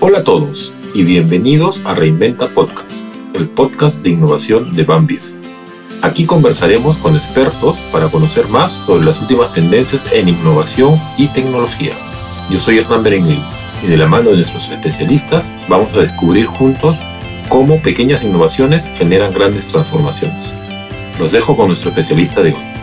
Hola a todos y bienvenidos a Reinventa Podcast, el podcast de innovación de Bambif. Aquí conversaremos con expertos para conocer más sobre las últimas tendencias en innovación y tecnología. Yo soy Hernán Berenguel y de la mano de nuestros especialistas vamos a descubrir juntos cómo pequeñas innovaciones generan grandes transformaciones. Los dejo con nuestro especialista de hoy.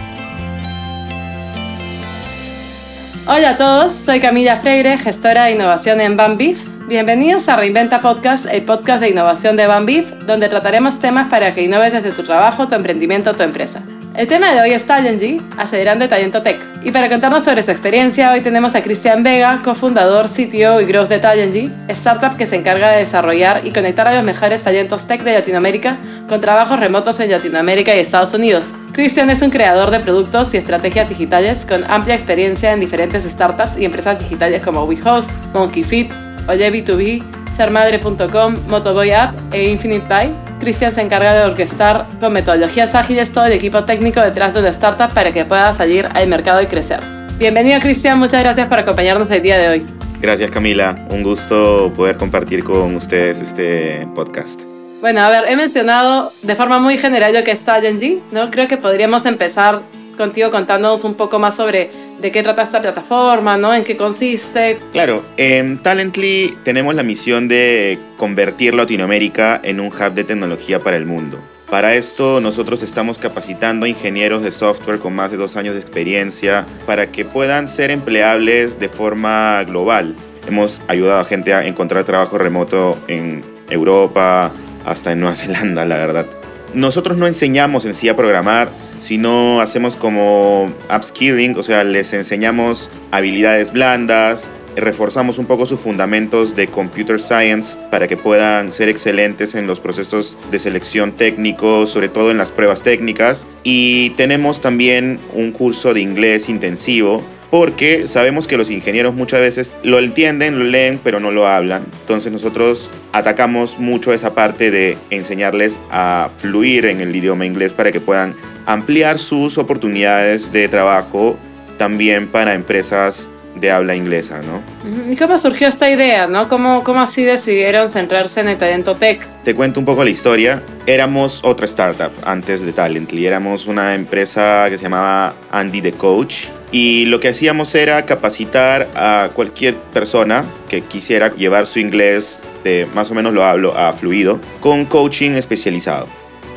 Hola a todos, soy Camila Freire, gestora de innovación en Bambif Bienvenidos a Reinventa Podcast, el podcast de innovación de Bambif, donde trataremos temas para que innoves desde tu trabajo, tu emprendimiento tu empresa. El tema de hoy es Talenty, acelerando talento tech. Y para contarnos sobre su experiencia, hoy tenemos a Cristian Vega, cofundador, CTO y growth de Talenty, startup que se encarga de desarrollar y conectar a los mejores talentos tech de Latinoamérica con trabajos remotos en Latinoamérica y Estados Unidos. Cristian es un creador de productos y estrategias digitales con amplia experiencia en diferentes startups y empresas digitales como WeHost, MonkeyFit, Oye B2B, sermadre.com, Motoboy App e Infinite Pie. Cristian se encarga de orquestar con metodologías ágiles todo el equipo técnico detrás de una startup para que pueda salir al mercado y crecer. Bienvenido Cristian, muchas gracias por acompañarnos el día de hoy. Gracias Camila, un gusto poder compartir con ustedes este podcast. Bueno, a ver, he mencionado de forma muy general lo que es Talently, ¿no? Creo que podríamos empezar contigo contándonos un poco más sobre de qué trata esta plataforma, ¿no? En qué consiste. Claro, en Talently tenemos la misión de convertir Latinoamérica en un hub de tecnología para el mundo. Para esto nosotros estamos capacitando ingenieros de software con más de dos años de experiencia para que puedan ser empleables de forma global. Hemos ayudado a gente a encontrar trabajo remoto en Europa, hasta en Nueva Zelanda, la verdad. Nosotros no enseñamos en sí a programar, sino hacemos como upskilling, o sea, les enseñamos habilidades blandas, reforzamos un poco sus fundamentos de computer science para que puedan ser excelentes en los procesos de selección técnico, sobre todo en las pruebas técnicas. Y tenemos también un curso de inglés intensivo porque sabemos que los ingenieros muchas veces lo entienden, lo leen, pero no lo hablan. Entonces nosotros atacamos mucho esa parte de enseñarles a fluir en el idioma inglés para que puedan ampliar sus oportunidades de trabajo también para empresas de habla inglesa, ¿no? ¿Y cómo surgió esta idea, no? ¿Cómo, ¿Cómo así decidieron centrarse en el talento tech? Te cuento un poco la historia. Éramos otra startup antes de Talently. Éramos una empresa que se llamaba Andy the Coach. Y lo que hacíamos era capacitar a cualquier persona que quisiera llevar su inglés de más o menos lo hablo a fluido con coaching especializado.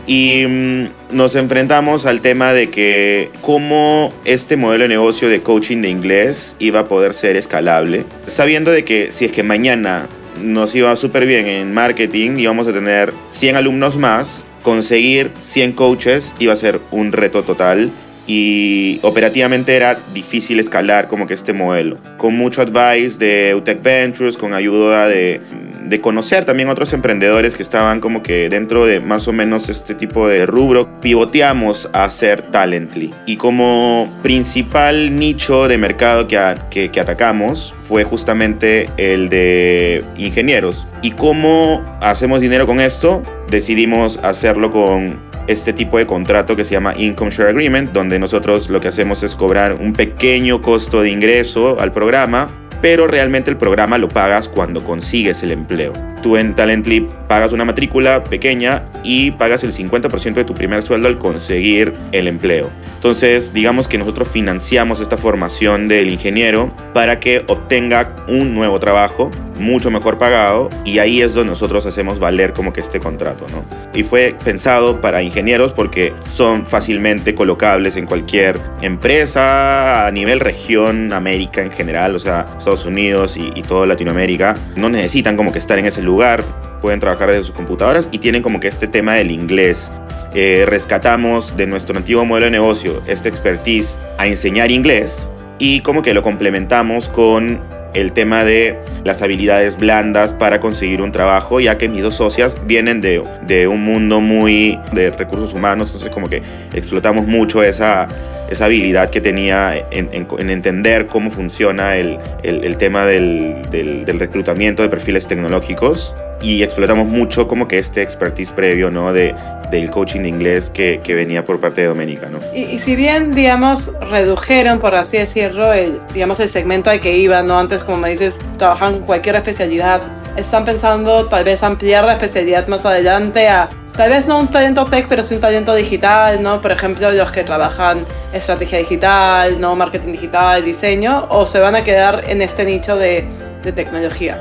Y mm, nos enfrentamos al tema de que cómo este modelo de negocio de coaching de inglés iba a poder ser escalable, sabiendo de que si es que mañana nos iba súper bien en marketing, íbamos a tener 100 alumnos más, conseguir 100 coaches iba a ser un reto total y operativamente era difícil escalar como que este modelo. Con mucho advice de Utech Ventures, con ayuda de de conocer también otros emprendedores que estaban como que dentro de más o menos este tipo de rubro, pivoteamos a hacer Talently. Y como principal nicho de mercado que, que, que atacamos fue justamente el de ingenieros. ¿Y cómo hacemos dinero con esto? Decidimos hacerlo con este tipo de contrato que se llama Income Share Agreement, donde nosotros lo que hacemos es cobrar un pequeño costo de ingreso al programa pero realmente el programa lo pagas cuando consigues el empleo. Tú en Talently pagas una matrícula pequeña y pagas el 50% de tu primer sueldo al conseguir el empleo. Entonces, digamos que nosotros financiamos esta formación del ingeniero para que obtenga un nuevo trabajo mucho mejor pagado y ahí es donde nosotros hacemos valer como que este contrato, ¿no? Y fue pensado para ingenieros porque son fácilmente colocables en cualquier empresa a nivel región, América en general, o sea, Estados Unidos y, y toda Latinoamérica. No necesitan como que estar en ese lugar, pueden trabajar desde sus computadoras y tienen como que este tema del inglés. Eh, rescatamos de nuestro antiguo modelo de negocio esta expertise a enseñar inglés y como que lo complementamos con el tema de las habilidades blandas para conseguir un trabajo, ya que mis dos socias vienen de, de un mundo muy de recursos humanos, entonces como que explotamos mucho esa, esa habilidad que tenía en, en, entender cómo funciona el, el, el tema del, del, del, reclutamiento de perfiles tecnológicos y explotamos mucho como que este expertise previo, ¿no? De, del coaching de inglés que, que, venía por parte de Doménica, ¿no? Y, y, si bien, digamos, redujeron, por así decirlo, el, digamos, el segmento al que iban, ¿no? Antes, como me dices, trabajaban con cualquier especialidad están pensando tal vez ampliar la especialidad más adelante a tal vez no un talento tech, pero sí un talento digital, ¿no? Por ejemplo, los que trabajan estrategia digital, ¿no? Marketing digital, diseño, o se van a quedar en este nicho de, de tecnología.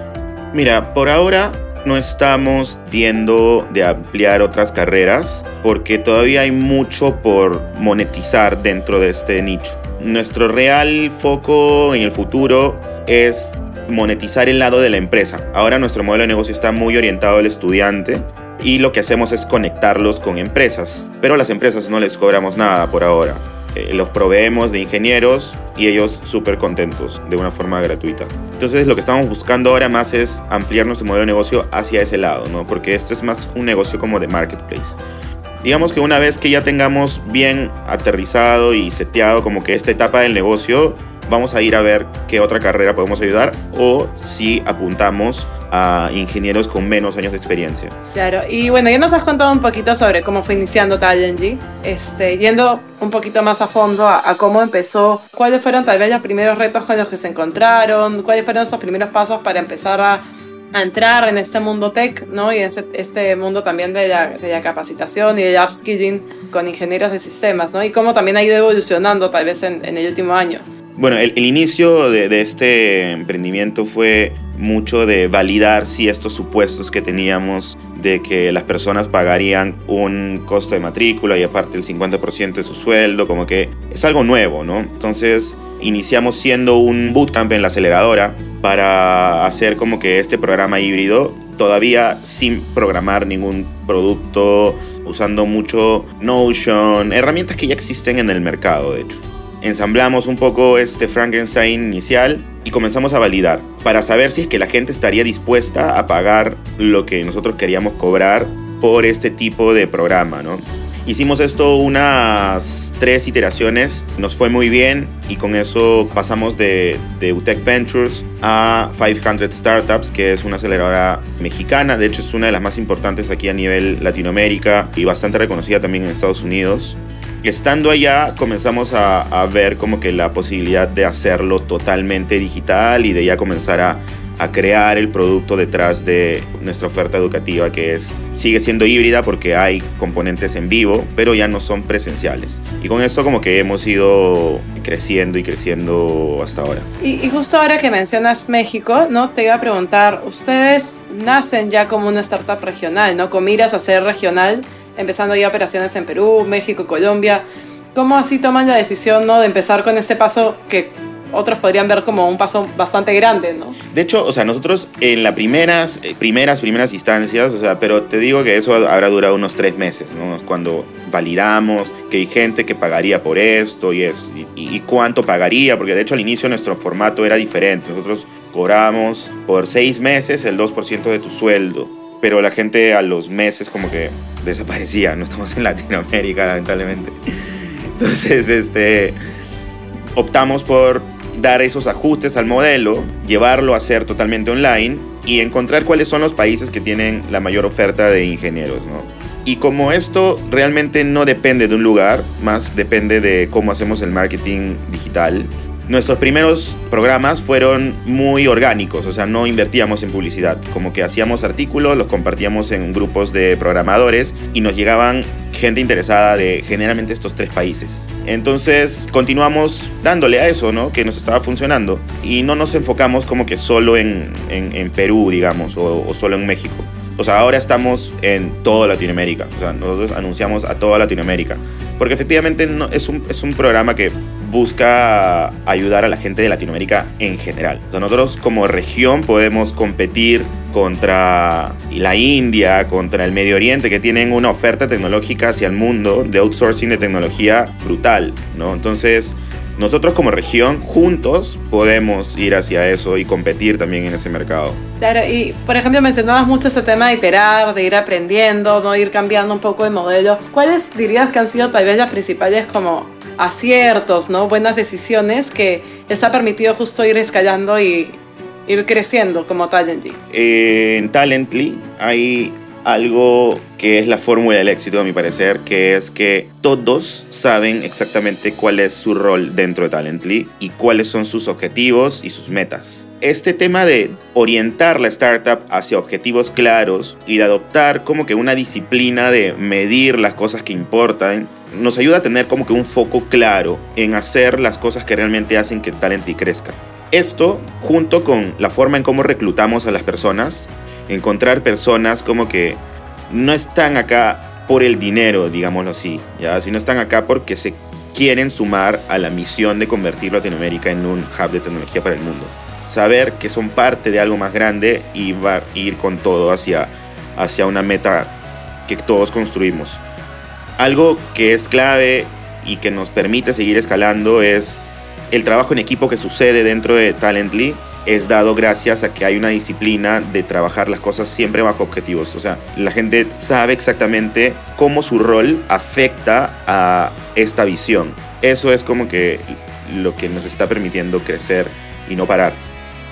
Mira, por ahora no estamos viendo de ampliar otras carreras porque todavía hay mucho por monetizar dentro de este nicho. Nuestro real foco en el futuro es monetizar el lado de la empresa. Ahora nuestro modelo de negocio está muy orientado al estudiante y lo que hacemos es conectarlos con empresas, pero las empresas no les cobramos nada por ahora. Eh, los proveemos de ingenieros y ellos súper contentos de una forma gratuita. Entonces lo que estamos buscando ahora más es ampliar nuestro modelo de negocio hacia ese lado, ¿no? Porque esto es más un negocio como de marketplace. Digamos que una vez que ya tengamos bien aterrizado y seteado como que esta etapa del negocio, vamos a ir a ver qué otra carrera podemos ayudar o si apuntamos a ingenieros con menos años de experiencia. Claro, y bueno, ya nos has contado un poquito sobre cómo fue iniciando Talentgy, este, yendo un poquito más a fondo a, cómo empezó, cuáles fueron tal vez los primeros retos con los que se encontraron, cuáles fueron esos primeros pasos para empezar a, entrar en este mundo tech, ¿no? Y en este, mundo también de la, de la, capacitación y del upskilling con ingenieros de sistemas, ¿no? Y cómo también ha ido evolucionando tal vez en, en el último año. Bueno, el, inicio de, de, este emprendimiento fue mucho de validar si estos supuestos que teníamos de que las personas pagarían un costo de matrícula y aparte el 50% de su sueldo, como que es algo nuevo, ¿no? Entonces iniciamos siendo un bootcamp en la aceleradora para hacer como que este programa híbrido, todavía sin programar ningún producto, usando mucho Notion, herramientas que ya existen en el mercado, de hecho ensamblamos un poco este Frankenstein inicial y comenzamos a validar para saber si es que la gente estaría dispuesta a pagar lo que nosotros queríamos cobrar por este tipo de programa, ¿no? Hicimos esto unas tres iteraciones, nos fue muy bien y con eso pasamos de, de UTEC Ventures a 500 Startups, que es una aceleradora mexicana, de hecho es una de las más importantes aquí a nivel Latinoamérica y bastante reconocida también en Estados Unidos estando allá comenzamos a, ver como que la posibilidad de hacerlo totalmente digital y de ya comenzar a, crear el producto detrás de nuestra oferta educativa que es sigue siendo híbrida porque hay componentes en vivo pero ya no son presenciales. Y con esto como que hemos ido creciendo y creciendo hasta ahora. Y, y justo ahora que mencionas México no te iba a preguntar ustedes nacen ya como una startup regional no con miras a ser regional empezando ya operaciones en Perú, México, Colombia. ¿Cómo así toman la decisión ¿no? de empezar con este paso que otros podrían ver como un paso bastante grande, ¿no? De hecho, o sea, nosotros en las primeras, eh, primeras, primeras instancias, o sea, pero te digo que eso habrá durado unos tres meses, ¿no? Cuando validamos que hay gente que pagaría por esto y, es, y, y cuánto pagaría, porque de hecho al inicio nuestro formato era diferente. Nosotros cobramos por seis meses el 2% de tu sueldo pero la gente a los meses como que desaparecía. No estamos en Latinoamérica, lamentablemente. Entonces, este, optamos por dar esos ajustes al modelo, llevarlo a ser totalmente online y encontrar cuáles son los países que tienen la mayor oferta de ingenieros, ¿no? Y como esto realmente no depende de un lugar, más depende de cómo hacemos el marketing digital, Nuestros primeros programas fueron muy orgánicos, o sea, no invertíamos en publicidad, como que hacíamos artículos, los compartíamos en grupos de programadores y nos llegaban gente interesada de generalmente estos tres países. Entonces continuamos dándole a eso, ¿no? Que nos estaba funcionando y no nos enfocamos como que solo en, en, Perú, digamos, o, o solo en México. O sea, ahora estamos en toda Latinoamérica. O sea, nosotros anunciamos a toda Latinoamérica. Porque efectivamente no, es, un, es un programa que busca ayudar a la gente de Latinoamérica en general. Nosotros como región podemos competir contra la India, contra el Medio Oriente, que tienen una oferta tecnológica hacia el mundo de outsourcing de tecnología brutal, ¿no? Entonces, nosotros como región juntos podemos ir hacia eso y competir también en ese mercado. Claro, y por ejemplo mencionabas mucho ese tema de iterar, de ir aprendiendo, no ir cambiando un poco de modelo. ¿Cuáles dirías que han sido tal vez las principales como aciertos, ¿no? buenas decisiones que les ha permitido justo ir escalando y ir creciendo como Talently? en Talently hay algo que es la fórmula del éxito, a mi parecer, que es que todos saben exactamente cuál es su rol dentro de Talently y cuáles son sus objetivos y sus metas. Este tema de orientar la startup hacia objetivos claros y de adoptar como que una disciplina de medir las cosas que importan, nos ayuda a tener como que un foco claro en hacer las cosas que realmente hacen que Talently crezca. Esto, junto con la forma en cómo reclutamos a las personas, encontrar personas como que no están acá por el dinero, digámoslo así, ¿ya? sino están acá porque se quieren sumar a la misión de convertir Latinoamérica en un hub de tecnología para el mundo. Saber que son parte de algo más grande y va ir con todo hacia, hacia una meta que todos construimos. Algo que es clave y que nos permite seguir escalando es el trabajo en equipo que sucede dentro de Talently es dado gracias a que hay una disciplina de trabajar las cosas siempre bajo objetivos. O sea, la gente sabe exactamente cómo su rol afecta a esta visión. Eso es como que lo que nos está permitiendo crecer y no parar.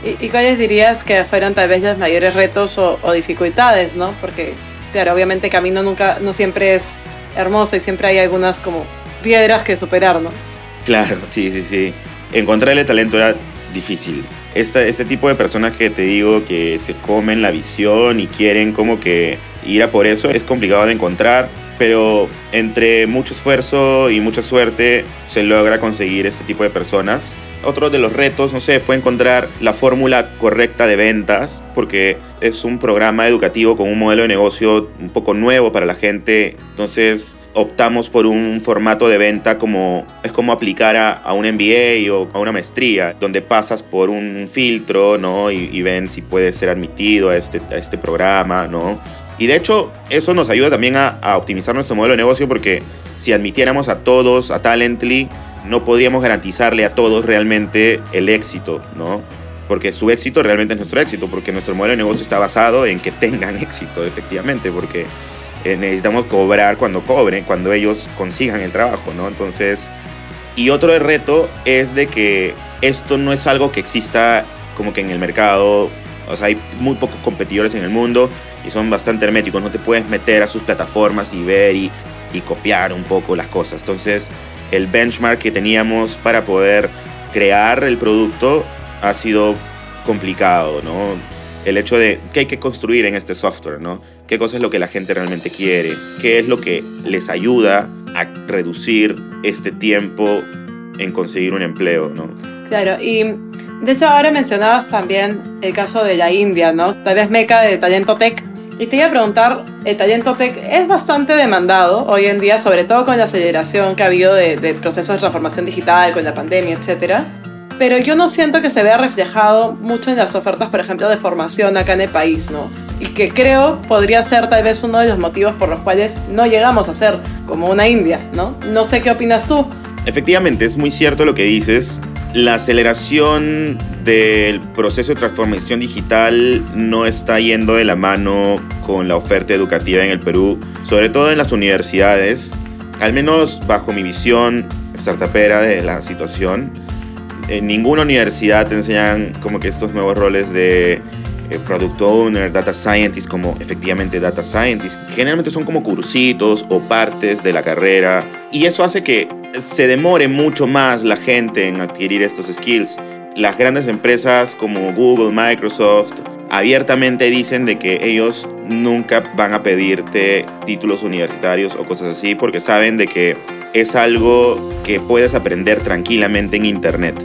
¿Y, cuáles dirías que fueron tal vez los mayores retos o, o, dificultades, no? Porque, claro, obviamente el camino nunca, no siempre es hermoso y siempre hay algunas como piedras que superar, ¿no? Claro, sí, sí, sí. Encontrarle talento era difícil este tipo de personas que te digo que se comen la visión y quieren como que ir a por eso es complicado de encontrar, pero entre mucho esfuerzo y mucha suerte se logra conseguir este tipo de personas. Otro de los retos, no sé, fue encontrar la fórmula correcta de ventas, porque es un programa educativo con un modelo de negocio un poco nuevo para la gente. Entonces, optamos por un formato de venta como es como aplicar a, un MBA o a una maestría, donde pasas por un filtro, ¿no? Y, ven si puedes ser admitido a este, a este programa, ¿no? Y de hecho, eso nos ayuda también a, a optimizar nuestro modelo de negocio porque si admitiéramos a todos a Talently, no podríamos garantizarle a todos realmente el éxito, ¿no? Porque su éxito realmente es nuestro éxito, porque nuestro modelo de negocio está basado en que tengan éxito, efectivamente, porque eh, necesitamos cobrar cuando cobren, cuando ellos consigan el trabajo, ¿no? Entonces, y otro reto es de que esto no es algo que exista como que en el mercado, o sea, hay muy pocos competidores en el mundo y son bastante herméticos, no te puedes meter a sus plataformas y ver y, y copiar un poco las cosas. Entonces, el benchmark que teníamos para poder crear el producto ha sido complicado, ¿no? El hecho de qué hay que construir en este software, ¿no? qué cosa es lo que la gente realmente quiere, qué es lo que les ayuda a reducir este tiempo en conseguir un empleo, ¿no? Claro, y de hecho ahora mencionabas también el caso de la India, ¿no? Tal vez meca de talento tech. Y te iba a preguntar, el talento tech es bastante demandado hoy en día, sobre todo con la aceleración que ha habido de, de procesos de transformación digital, con la pandemia, etcétera pero yo no siento que se vea reflejado mucho en las ofertas, por ejemplo, de formación acá en el país, ¿no? Y que creo podría ser tal vez uno de los motivos por los cuales no llegamos a ser como una India, ¿no? No sé qué opinas tú. Efectivamente, es muy cierto lo que dices. La aceleración del proceso de transformación digital no está yendo de la mano con la oferta educativa en el Perú, sobre todo en las universidades, al menos bajo mi visión startupera de la situación en ninguna universidad te enseñan como que estos nuevos roles de eh, product owner, data scientist, como efectivamente data scientist. Generalmente son como cursitos o partes de la carrera y eso hace que se demore mucho más la gente en adquirir estos skills. Las grandes empresas como Google, Microsoft, abiertamente dicen de que ellos nunca van a pedirte títulos universitarios o cosas así porque saben de que es algo que puedes aprender tranquilamente en internet.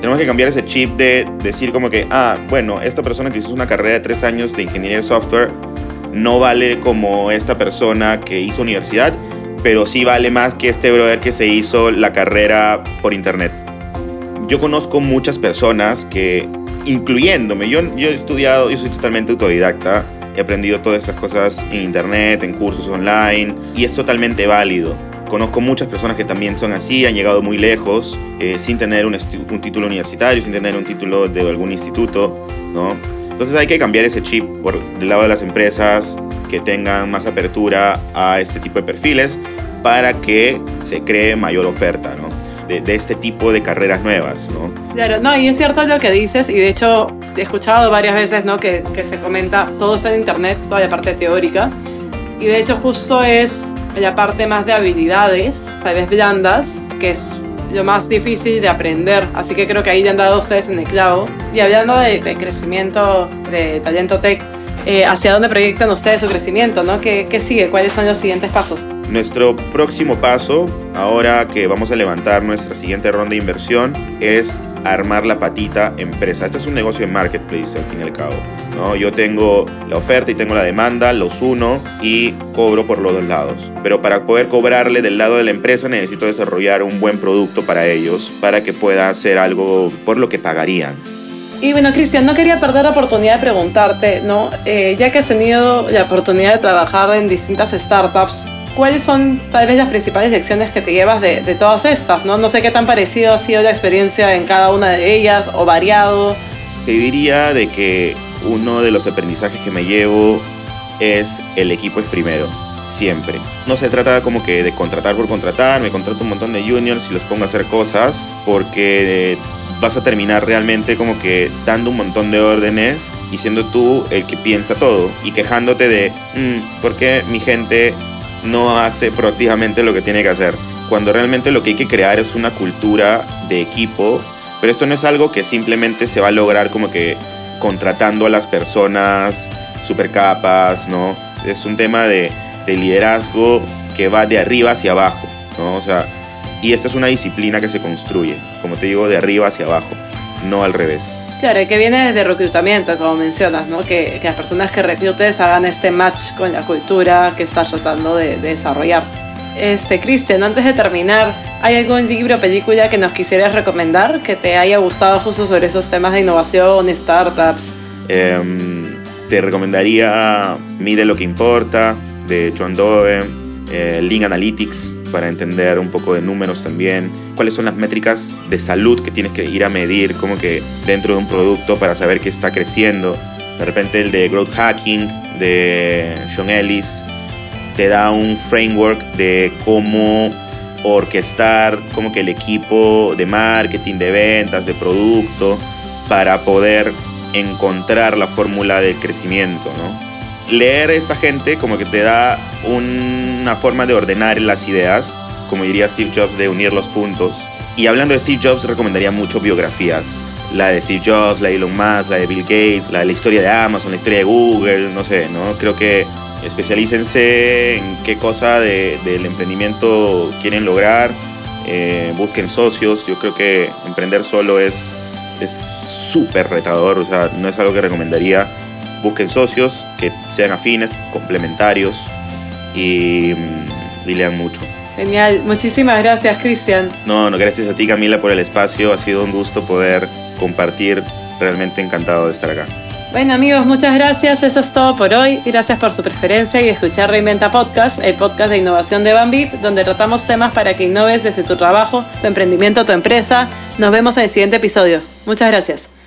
Tenemos que cambiar ese chip de decir como que, ah, bueno, esta persona que hizo una carrera de tres años de ingeniería de software no vale como esta persona que hizo universidad, pero sí vale más que este brother que se hizo la carrera por internet. Yo conozco muchas personas que, incluyéndome, yo, yo he estudiado, yo soy totalmente autodidacta, he aprendido todas estas cosas en internet, en cursos online, y es totalmente válido Conozco muchas personas que también son así, han llegado muy lejos eh, sin tener un, título universitario, sin tener un título de algún instituto, ¿no? Entonces hay que cambiar ese chip por del lado de las empresas que tengan más apertura a este tipo de perfiles para que se cree mayor oferta, ¿no? De, de, este tipo de carreras nuevas, ¿no? Claro, no, y es cierto lo que dices, y de hecho he escuchado varias veces, ¿no? Que, que se comenta, todo está en internet, toda la parte teórica, Y de hecho justo es la parte más de habilidades, tal vez blandas, que es lo más difícil de aprender. Así que creo que ahí le han dado ustedes en el clavo. Y hablando de, de crecimiento de talento tech, eh, ¿hacia dónde proyectan ustedes su crecimiento? ¿no? ¿Qué, ¿Qué sigue? ¿Cuáles son los siguientes pasos? Nuestro próximo paso, ahora que vamos a levantar nuestra siguiente ronda de inversión, es armar la patita empresa. Este es un negocio de marketplace al fin y al cabo. ¿no? Yo tengo la oferta y tengo la demanda, los uno y cobro por los dos lados. Pero para poder cobrarle del lado de la empresa necesito desarrollar un buen producto para ellos, para que pueda hacer algo por lo que pagarían. Y bueno, Cristian, no quería perder la oportunidad de preguntarte, ¿no? Eh, ya que has tenido la oportunidad de trabajar en distintas startups, ¿cuáles son tal vez las principales lecciones que te llevas de, todas estas? ¿no? no sé qué tan parecido ha sido la experiencia en cada una de ellas o variado. Te diría de que uno de los aprendizajes que me llevo es el equipo es primero, siempre. No se trata como que de contratar por contratar, me contrato un montón de juniors y los pongo a hacer cosas porque vas a terminar realmente como que dando un montón de órdenes y siendo tú el que piensa todo y quejándote de mmm, por qué mi gente no hace proactivamente lo que tiene que hacer. Cuando realmente lo que hay que crear es una cultura de equipo, pero esto no es algo que simplemente se va a lograr como que contratando a las personas super capas, ¿no? Es un tema de, de liderazgo que va de arriba hacia abajo, ¿no? O sea, y esta es una disciplina que se construye, como te digo, de arriba hacia abajo, no al revés. Claro, que viene desde reclutamiento, como mencionas, ¿no? Que, que, las personas que reclutes hagan este match con la cultura que estás tratando de, de desarrollar. Este, Cristian, antes de terminar, ¿hay algún libro o película que nos quisieras recomendar que te haya gustado justo sobre esos temas de innovación, startups? Eh, te recomendaría Mide lo que importa, de John Dove, eh, Lean Analytics, para entender un poco de números también, cuáles son las métricas de salud que tienes que ir a medir como que dentro de un producto para saber que está creciendo. De repente el de Growth Hacking de Sean Ellis te da un framework de cómo orquestar como que el equipo de marketing, de ventas, de producto para poder encontrar la fórmula del crecimiento, ¿no? leer a esta gente como que te da una forma de ordenar las ideas, como diría Steve Jobs, de unir los puntos. Y hablando de Steve Jobs, recomendaría mucho biografías. La de Steve Jobs, la de Elon Musk, la de Bill Gates, la de la historia de Amazon, la historia de Google, no sé, ¿no? Creo que especialícense en qué cosa de, del emprendimiento quieren lograr, eh, busquen socios. Yo creo que emprender solo es súper retador, o sea, no es algo que recomendaría busquen socios que sean afines, complementarios y, y lean mucho. Genial, muchísimas gracias Cristian. No, no, gracias a ti Camila por el espacio, ha sido un gusto poder compartir, realmente encantado de estar acá. Bueno amigos, muchas gracias, eso es todo por hoy. Gracias por su preferencia y escuchar Reinventa Podcast, el podcast de innovación de Bambip, donde tratamos temas para que innoves desde tu trabajo, tu emprendimiento, tu empresa. Nos vemos en el siguiente episodio. Muchas gracias.